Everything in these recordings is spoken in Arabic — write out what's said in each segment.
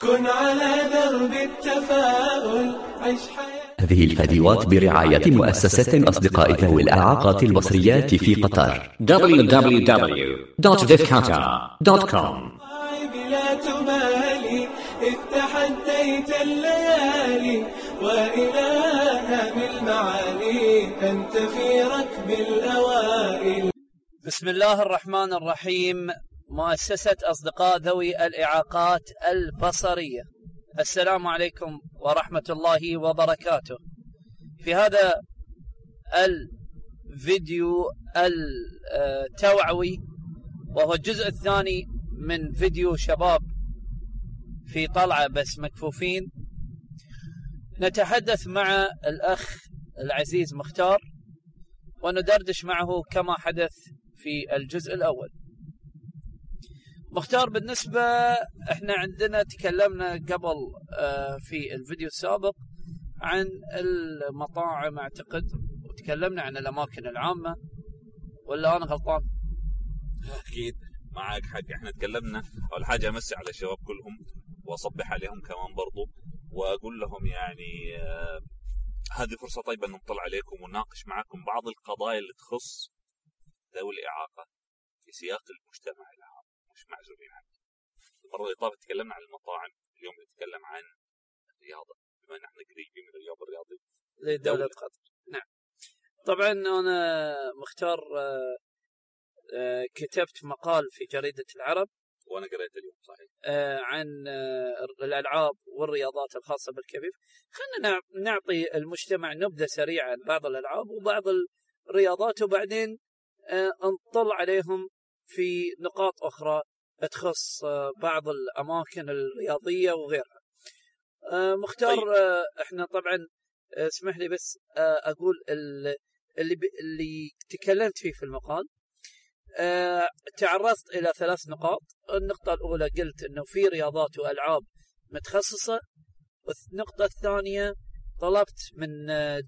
كن على درب التفاؤل عيش حياة. هذه الفيديوهات برعاية مؤسسة أصدقاء ذوي الإعاقات البصريات في قطر. www.defqatar.com بلا تبالي إذ تحديت الليالي وإلها بالمعالي أنت في ركب الأوائل. بسم الله الرحمن الرحيم. مؤسسة أصدقاء ذوي الإعاقات البصرية. السلام عليكم ورحمة الله وبركاته. في هذا الفيديو التوعوي وهو الجزء الثاني من فيديو شباب في طلعة بس مكفوفين نتحدث مع الأخ العزيز مختار وندردش معه كما حدث في الجزء الأول. مختار بالنسبة إحنا عندنا تكلمنا قبل آه، في الفيديو السابق عن المطاعم أعتقد وتكلمنا عن الأماكن العامة ولا أنا غلطان؟ أكيد. معك حق. إحنا تكلمنا أول حاجة أمسي على الشباب كلهم وأصبح عليهم كمان برضو وأقول لهم يعني آه، هذه فرصة طيبة ان نطلع عليكم ونناقش معكم بعض القضايا اللي تخص ذوي الإعاقة في سياق المجتمع العام. معزولين عنه. المرة اللي طافت تكلمنا عن المطاعم اليوم نتكلم عن الرياضة بما إن إحنا قريبين من الرياض الرياضي. لدولة دولة. قطر نعم. طبعا أنا مختار آه، آه، كتبت مقال في جريدة العرب. وأنا قريت اليوم صحيح. آه، عن آه، الألعاب والرياضات الخاصة بالكفيف خلينا نع- نعطي المجتمع نبذة سريعة عن بعض الألعاب وبعض الرياضات وبعدين آه، نطل عليهم في نقاط أخرى تخص آه، بعض الأماكن الرياضية وغيرها. آه، مختار طيب. آه، إحنا طبعا اسمح لي بس أقول ال- اللي اللي تكلمت فيه في المقال. تعرضت إلى ثلاث نقاط. النقطة الأولى قلت أنه في رياضات وألعاب متخصصة. والنقطة الثانية طلبت من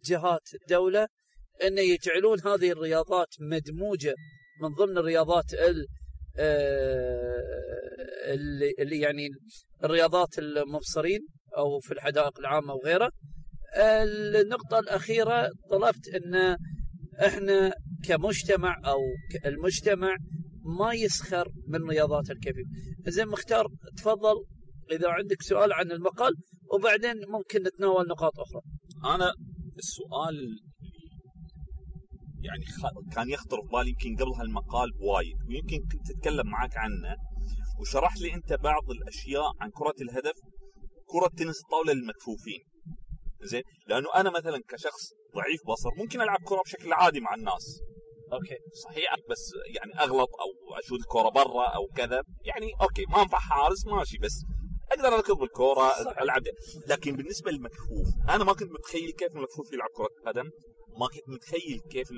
جهات الدولة أن يجعلون هذه الرياضات مدموجة من ضمن الرياضات ال اللي اللي يعني الرياضات المبصرين أو في الحدائق العامة وغيرها النقطة الأخيرة طلبت أن إحنا كمجتمع أو المجتمع ما يسخر من رياضات الكفيف زين مختار تفضل إذا عندك سؤال عن المقال وبعدين ممكن نتناول نقاط أخرى. أنا السؤال يعني. كان يخطر في بالي يمكن قبل هالمقال بوايد. ويمكن كنت أتكلم معك عنه وشرحت لي أنت بعض الأشياء عن كرة الهدف كرة تنس الطاولة للمكفوفين. زين؟ لأنه أنا مثلا كشخص ضعيف بصر ممكن ألعب كرة بشكل عادي مع الناس. okay. صحيح بس يعني أغلط أو أشوت الكرة برا أو كذا. يعني okay ما أنفع حارس ماشي بس أقدر أركض بالكوره. ألعب. لكن بالنسبة للمكفوف أنا ما كنت متخيل كيف المكفوف يلعب كرة قدم. ما كنت متخيل كيف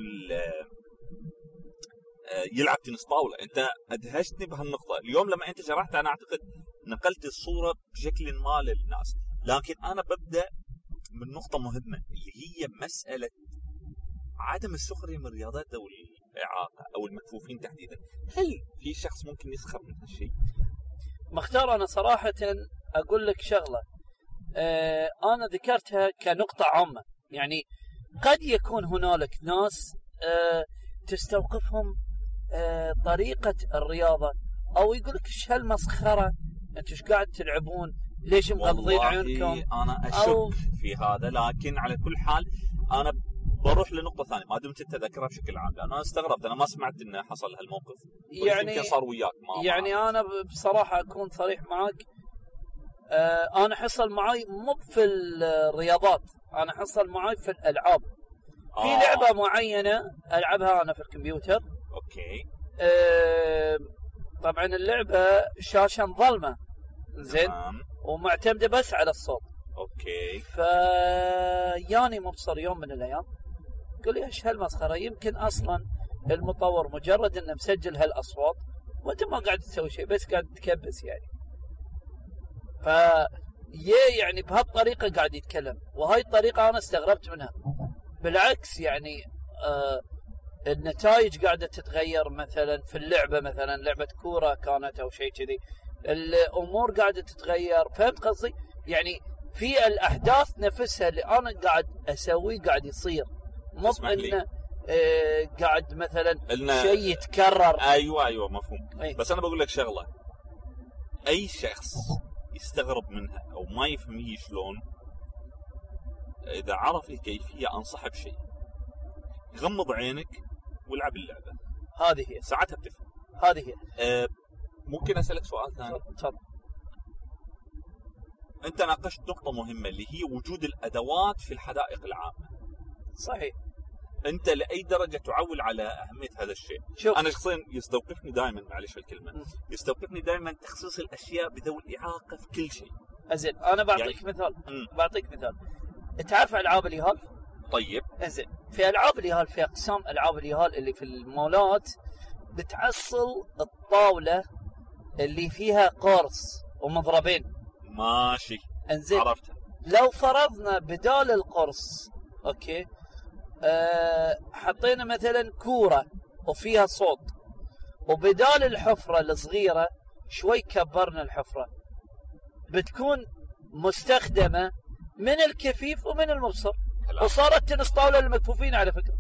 آه، يلعب تنس طاولة. انت أدهشتني بهالنقطة. اليوم لما انت شرحت أنا أعتقد نقلت الصورة بشكل ما للناس. لكن أنا ببدأ من نقطة مهمة اللي هي مسألة عدم السخريه من رياضات ذوي الإعاقة أو المكفوفين تحديدا. هل في شخص ممكن يسخر من هالشيء؟ مختار أنا صراحة أقول لك شغلة. آه أنا ذكرتها كنقطة عامة. يعني قد يكون هنالك ناس آه تستوقفهم آه طريقة الرياضة أو يقول لك إيش هالمسخرة؟ أنتوا إيش قاعد تلعبون؟ ليش مغضين والله عيونكم أنا أشك أو- في هذا لكن على كل حال أنا بروح لنقطة ثانية ما دمت انت ذكرها بشكل عام لأنه أنا استغربت أنا ما سمعت انه حصل هالموقف. يعني صار وياك ما يعني ما- أنا بصراحة أكون صريح معك آه أنا حصل معي مو في الرياضات. أنا حصل معي في الألعاب. في آه، لعبة معينة ألعبها أنا في الكمبيوتر. أوكي. آه طبعا اللعبة شاشة مظلمة. زين؟ تمام ومعتمدة بس على الصوت. أوكي. فياني مبصر يوم من الأيام. قال لي إيش هالمسخرة؟ يمكن أصلا المطور مجرد إنه مسجل هالأصوات وأنت ما قاعد تسوي شيء بس قاعد تكبس يعني. ف يه يعني بهالطريقة قاعد يتكلم وهاي الطريقة أنا استغربت منها بالعكس يعني آه النتائج قاعدة تتغير مثلا في اللعبة مثلا لعبة كورة كانت أو شيء كذي الأمور قاعدة تتغير فهمت قصدي؟ يعني في الاحداث نفسها اللي أنا قاعد أسويه قاعد يصير مو. إنه آه قاعد مثلا شيء يتكرر أيوه أيوه مفهوم أي. بس أنا بقول لك شغلة أي شخص يستغرب منها أو ما يفهم هي شلون إذا عرف الكيفية أنصحه بشيء. غمض عينك والعب اللعبة. هذه هي. ساعتها بتفهم. هذه هي. أه ممكن أسألك سؤال ثاني؟ تفضل أنت ناقشت نقطة مهمة اللي هي وجود الأدوات في الحدائق العامة. صحيح. أنت لأي درجة تعول على أهمية هذا الشيء. شوف. أنا شخصيا يستوقفني دائما معلش الكلمة. م. يستوقفني دائما تخصيص الأشياء بذوي الاعاقه في كل شيء. زين أنا بعطيك يعني- مثال. م. بعطيك مثال. تعرف ألعاب اليهال؟ طيب. زين في ألعاب اليهال في أقسام ألعاب اليهال اللي في المولات بتحصل الطاولة اللي فيها قرص ومضربين. ماشي. أنزين. عرفتها لو فرضنا بدال القرص أوكي حطينا مثلا كورة وفيها صوت. وبدال الحفرة الصغيرة شوي كبرنا الحفرة. بتكون مستخدمة من الكفيف ومن المبصر. وصارت تنس طاوله للمكفوفين على فكرة.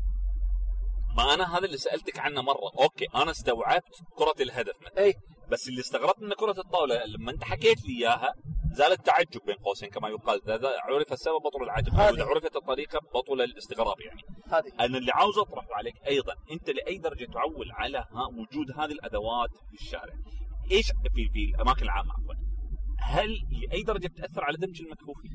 ما أنا هذا اللي سألتك عنه مرة. أوكي أنا استوعبت كرة الهدف مثلا. اي بس اللي استغربت من كرة الطاولة لما أنت حكيت لي إياها زال التعجب بين قوسين كما يقال. إذا عرف السبب بطل العجب. هذه. وإذا عرفت الطريقة بطل الاستغراب يعني. هذه. أنا اللي عاوز اطرحه عليك أيضا أنت لأي درجة تعول على ها وجود هذه الأدوات في الشارع؟ إيش في في الأماكن العامة عفوا؟ هل لأي درجة بتاثر على دمج المكفوفين؟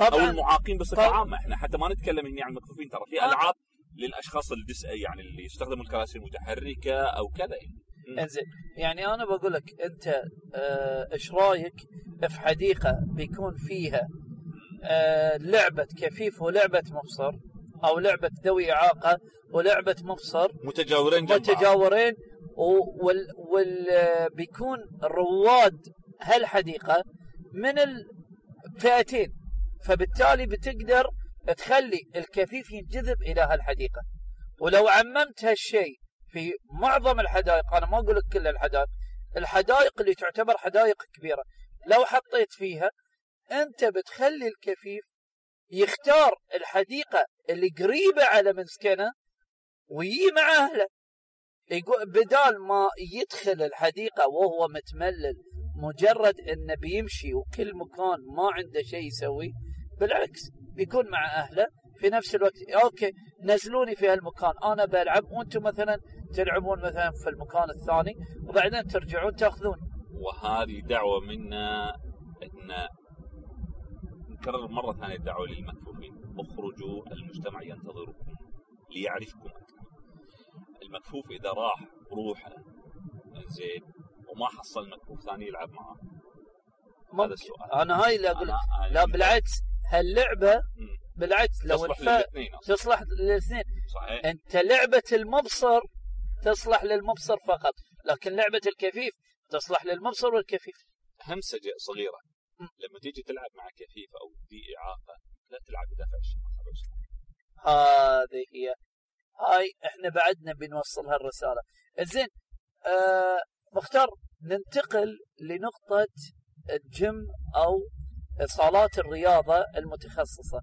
أو طبعا المعاقين بصفة طبعاً. عامة. إحنا حتى ما نتكلم هنا عن المكفوفين ترى. في آه. ألعاب للأشخاص الدس يعني اللي يستخدموا الكراسي المتحركة أو كذا يعني. إنزين. يعني أنا بقول لك أنت آه، إيش رأيك في حديقة بيكون فيها آه، لعبة كفيف ولعبة مبصر أو لعبة ذوي إعاقة ولعبة مبصر متجاورين جنب. متجاورين وال, وال آه، بيكون رواد هالحديقة من الفئتين فبالتالي بتقدر تخلي الكفيف ينجذب إلى هالحديقة ولو عممت هالشيء في معظم الحدائق أنا ما أقول لك كل الحدائق الحدائق اللي تعتبر حدائق كبيرة لو حطيت فيها أنت بتخلي الكفيف يختار الحديقة اللي قريبة على مسكنه ويجي مع أهله. يقول بدال ما يدخل الحديقة وهو متملل مجرد إنه بيمشي وكل مكان ما عنده شيء يسوي بالعكس بيكون مع أهله. في نفس الوقت أوكي نزلوني في هالمكان أنا بلعب وأنتم مثلا تلعبون مثلا في المكان الثاني وبعدين ترجعون تأخذون. وهذه دعوة منا إن نكرر مرة ثانية الدعوة للمكفوفين. اخرجوا المجتمع ينتظركم ليعرفكم المكفوف إذا راح روحه زين وما حصل مكفوف ثاني يلعب معاه هذا. السؤال. أنا هاي اللي أقول أنا- أنا- لا بالعكس. هاللعبة مم. بالعكس لو تصلح الف... للاثنين. تصلح للاثنين. صحيح. أنت لعبة المبصر تصلح للمبصر فقط لكن لعبة الكفيف تصلح للمبصر والكفيف. همسة صغيرة. مم. لما تيجي تلعب مع كفيف أو ذي إعاقة لا تلعب بدافع الشمال هذه هي. هاي إحنا بعدنا بنوصل هالرسالة. زين آه مختار ننتقل لنقطة الجيم أو صالات الرياضة المتخصصة.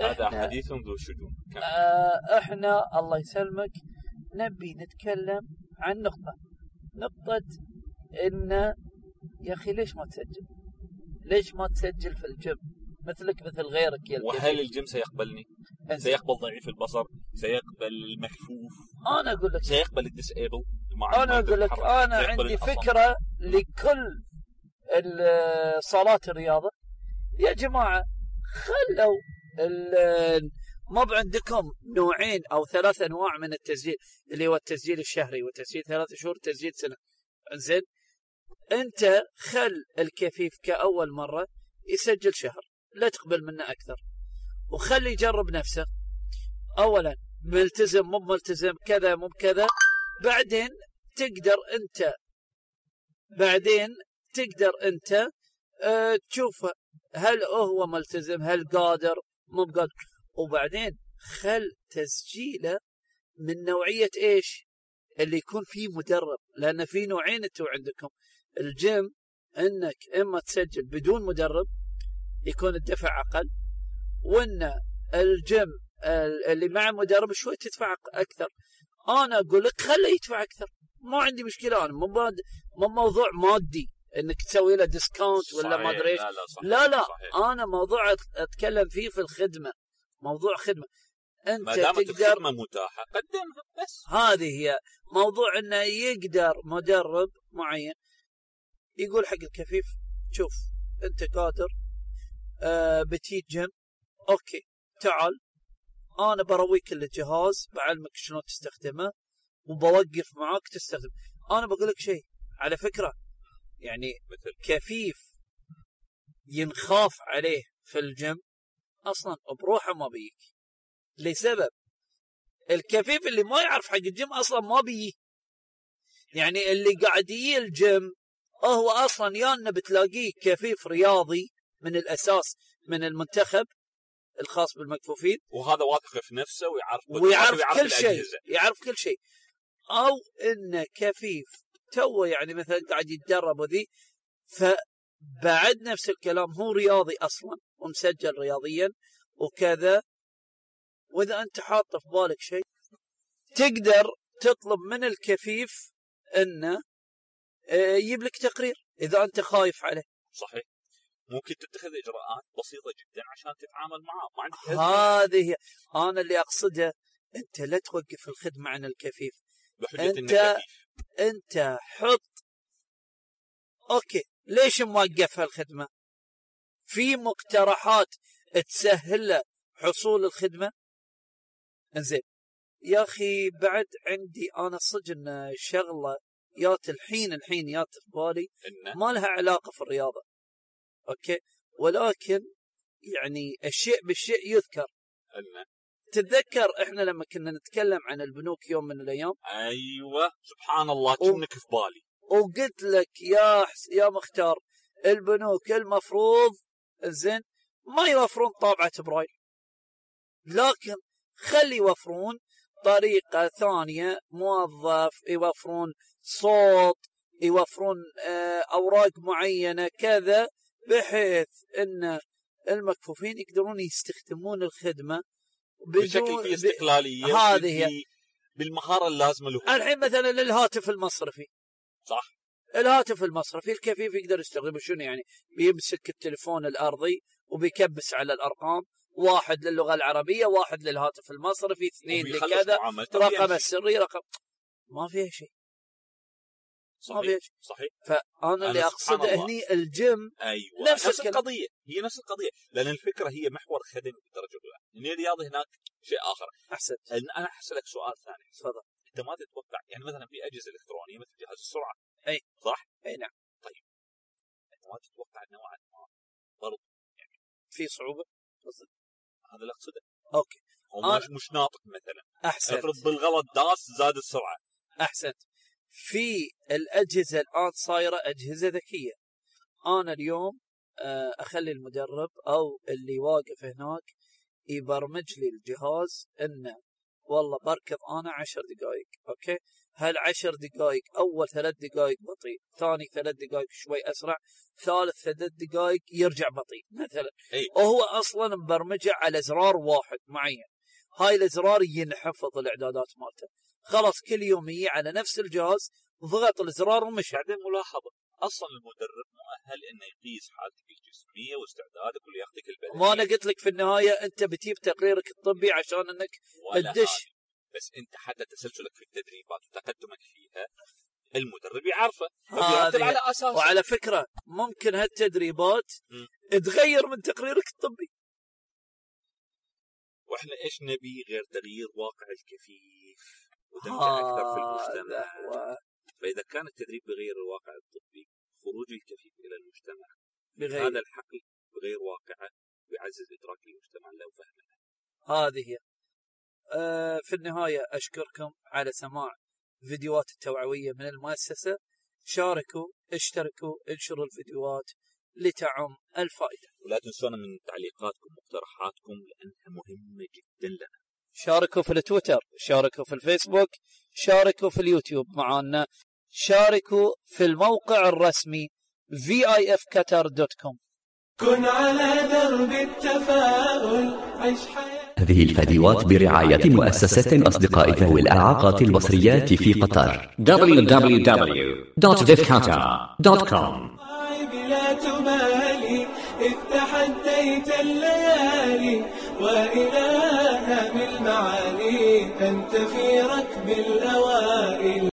هذا حديث ذو شجون. آه إحنا الله يسلمك نبي نتكلم عن نقطة. نقطة إن يا أخي ليش ما تسجل؟ ليش ما تسجل في الجيم؟ مثلك مثل غيرك يا وهل. الجيم سيقبلني؟ سيقبل ضعيف البصر؟ سيقبل المكفوف؟ أنا أقول لك سيقبل الديسيبل؟ أنا أقول لك أنا عندي فكرة لكل ال- صالات الرياضة يا جماعة خلوا ما عندكم نوعين أو ثلاث أنواع من التسجيل اللي هو التسجيل الشهري وتسجيل ثلاث شهور تسجيل سنة زين أنت خل الكفيف كأول مرة يسجل شهر لا تقبل منه أكثر. وخلي يجرب نفسه. اولا ملتزم مو ملتزم كذا مو كذا. بعدين تقدر أنت بعدين تقدر أنت آه تشوف هل هو ملتزم هل قادر مو بقادر. وبعدين خل تسجيله من نوعية إيش؟ اللي يكون فيه مدرب لأن في نوعين أنتم عندكم. الجيم إنك إما تسجل بدون مدرب يكون الدفع أقل وإن الجيم ال- اللي مع مدرب شوي تدفع أكثر. أنا أقول لك خليه يدفع أكثر. ما عندي مشكلة أنا مو مو موضوع مادي إنك تسوي له discount ولا ما. أدري إيش. لا لا صحيح. لا لا صحيح. أنا موضوع أتكلم فيه في الخدمة. موضوع خدمة. أنت ما دامت تقدر الخدمة متاحة قدمها بس. هذه هي. موضوع إنه يقدر مدرب معين يقول حق الكفيف شوف أنت قادر آه بتيجي جيم. okay تعال أنا برويك الجهاز بعلمك شلون تستخدمه وبوقف معاك تستخدم. أنا بقول لك شيء على فكرة يعني كفيف ينخاف عليه في الجيم أصلا بروحه ما بيجي. لسبب الكفيف اللي ما يعرف حق الجيم أصلا ما بيجي. يعني اللي قاعد يجي الجيم هو أصلا يا إنه بتلاقيه كفيف رياضي من الأساس من المنتخب الخاص بالمكفوفين. وهذا واثق في نفسه ويعرف ويعرف ويعرف كل شيء. يعرف كل شيء. أو إنه كفيف تو يعني مثلا قاعد يتدرب وذي فبعد نفس الكلام هو رياضي أصلا ومسجل رياضيا وكذا. وإذا أنت حاط في بالك شيء تقدر تطلب من الكفيف إنه يجيب لك تقرير إذا أنت خايف عليه. صحيح. ممكن تتخذ إجراءات بسيطة جدا عشان تتعامل معاه ما عندك. هذه هي. أنا اللي أقصده أنت لا توقف الخدمة عن الكفيف. انه كفيف. أنت حط. okay. ليش موقف هالخدمة؟ في مقترحات تسهل له حصول الخدمة؟ إنزين. يا أخي بعد عندي أنا صدق شغلة يات الحين الحين يات في بالي ما لها علاقة في الرياضة. okay؟ ولكن يعني الشيء بالشيء يذكر. تتذكر إحنا لما كنا نتكلم عن البنوك يوم من الأيام؟ أيوه. سبحان الله كأنك في بالي. وقلت لك يا حس يا مختار البنوك المفروض زين ما يوفرون طابعة برايل لكن خلي يوفرون طريقة ثانية موظف يوفرون صوت يوفرون آه، أوراق معينة كذا بحيث أن المكفوفين يقدرون يستخدمون الخدمة بشكل بدون فيه استقلالية هذه بالمهارة اللازمة له. الحين مثلا الهاتف المصرفي. صح. الهاتف المصرفي الكفيف يقدر يستخدمه شنو يعني؟ بيمسك التليفون الأرضي وبيكبس على الأرقام واحد للغة العربية واحد للهاتف المصرفي اثنين لكذا رقم. السري رقم ما فيها شيء. ما فيها صحيح شيء. صحيح. فأنا اللي أقصده. هني الجيم أيوه. نفس نفس. القضية. هي نفس القضية. لأن الفكرة هي محور خدمي بالدرجه الأولى. هني الرياضي هناك شيء آخر. احسن أنا اسالك سؤال ثاني. تفضل. أنت ما تتوقع يعني مثلا في أجهزة إلكترونية مثل جهاز السرعة. أي. صح؟ أي نعم. أنت ما تتوقع نوعا ما في صعوبة؟ هذا اللي أقصده. okay. هو. مش, مش ناطق مثلا. احسن افرض بالغلط داس زاد السرعة. أحسنت. في الأجهزة الآن صايرة أجهزة ذكية. أنا اليوم آه، أخلي المدرب أو اللي واقف هناك يبرمج لي الجهاز إنه والله بركض أنا عشر دقائق okay؟ هالعشر دقائق أول ثلاث دقائق بطيء ثاني ثلاث دقائق شوي أسرع ثالث ثلاث دقائق يرجع بطيء مثلا. أي. وهو أصلا مبرمجة على زرار واحد معين. هاي الأزرار ينحفظ الإعدادات مالته. خلاص كل يوم يجي على نفس الجهاز ضغط الزرار ومشى بعدين ملاحظة. أصلا المدرب مؤهل إنه يقيس حالتك الجسمية واستعدادك ولياقتك البدنية. ما أنا قلت لك في النهاية أنت بتجيب تقريرك الطبي عشان إنك هذا. بس انت حتى تسلسلك في التدريبات وتقدمك فيها المدرب يعرفه. هذه على أساسه. وعلى فكرة ممكن هالتدريبات. تغير من تقريرك الطبي. وإحنا إيش نبي غير تغيير واقع الكفيف ودمجه أكثر في المجتمع؟ هو. فإذا كان التدريب بغير الواقع الطبي خروج الكفيف إلى المجتمع. بغير. هذا الحقل بغير واقعه ويعزز إدراك المجتمع له وفهمه. هذه هي. في النهاية أشكركم على سماع فيديوهات التوعوية من المؤسسة. شاركوا اشتركوا انشروا الفيديوهات لتعم الفائدة. ولا تنسونا من تعليقاتكم واقتراحاتكم لأنها مهمة جدا لنا. شاركوا في التويتر شاركوا في الفيسبوك شاركوا في اليوتيوب معنا شاركوا في الموقع الرسمي vifqatar.com كن على درب التفاؤل عيش حياة هذه الفيديوهات برعاية مؤسسة أصدقاء ذوي الإعاقات البصريات في قطر. www.vivqatar.com بلا تبالي إذ تحديت الليالي بالمعالي أنت في ركب الأوائل.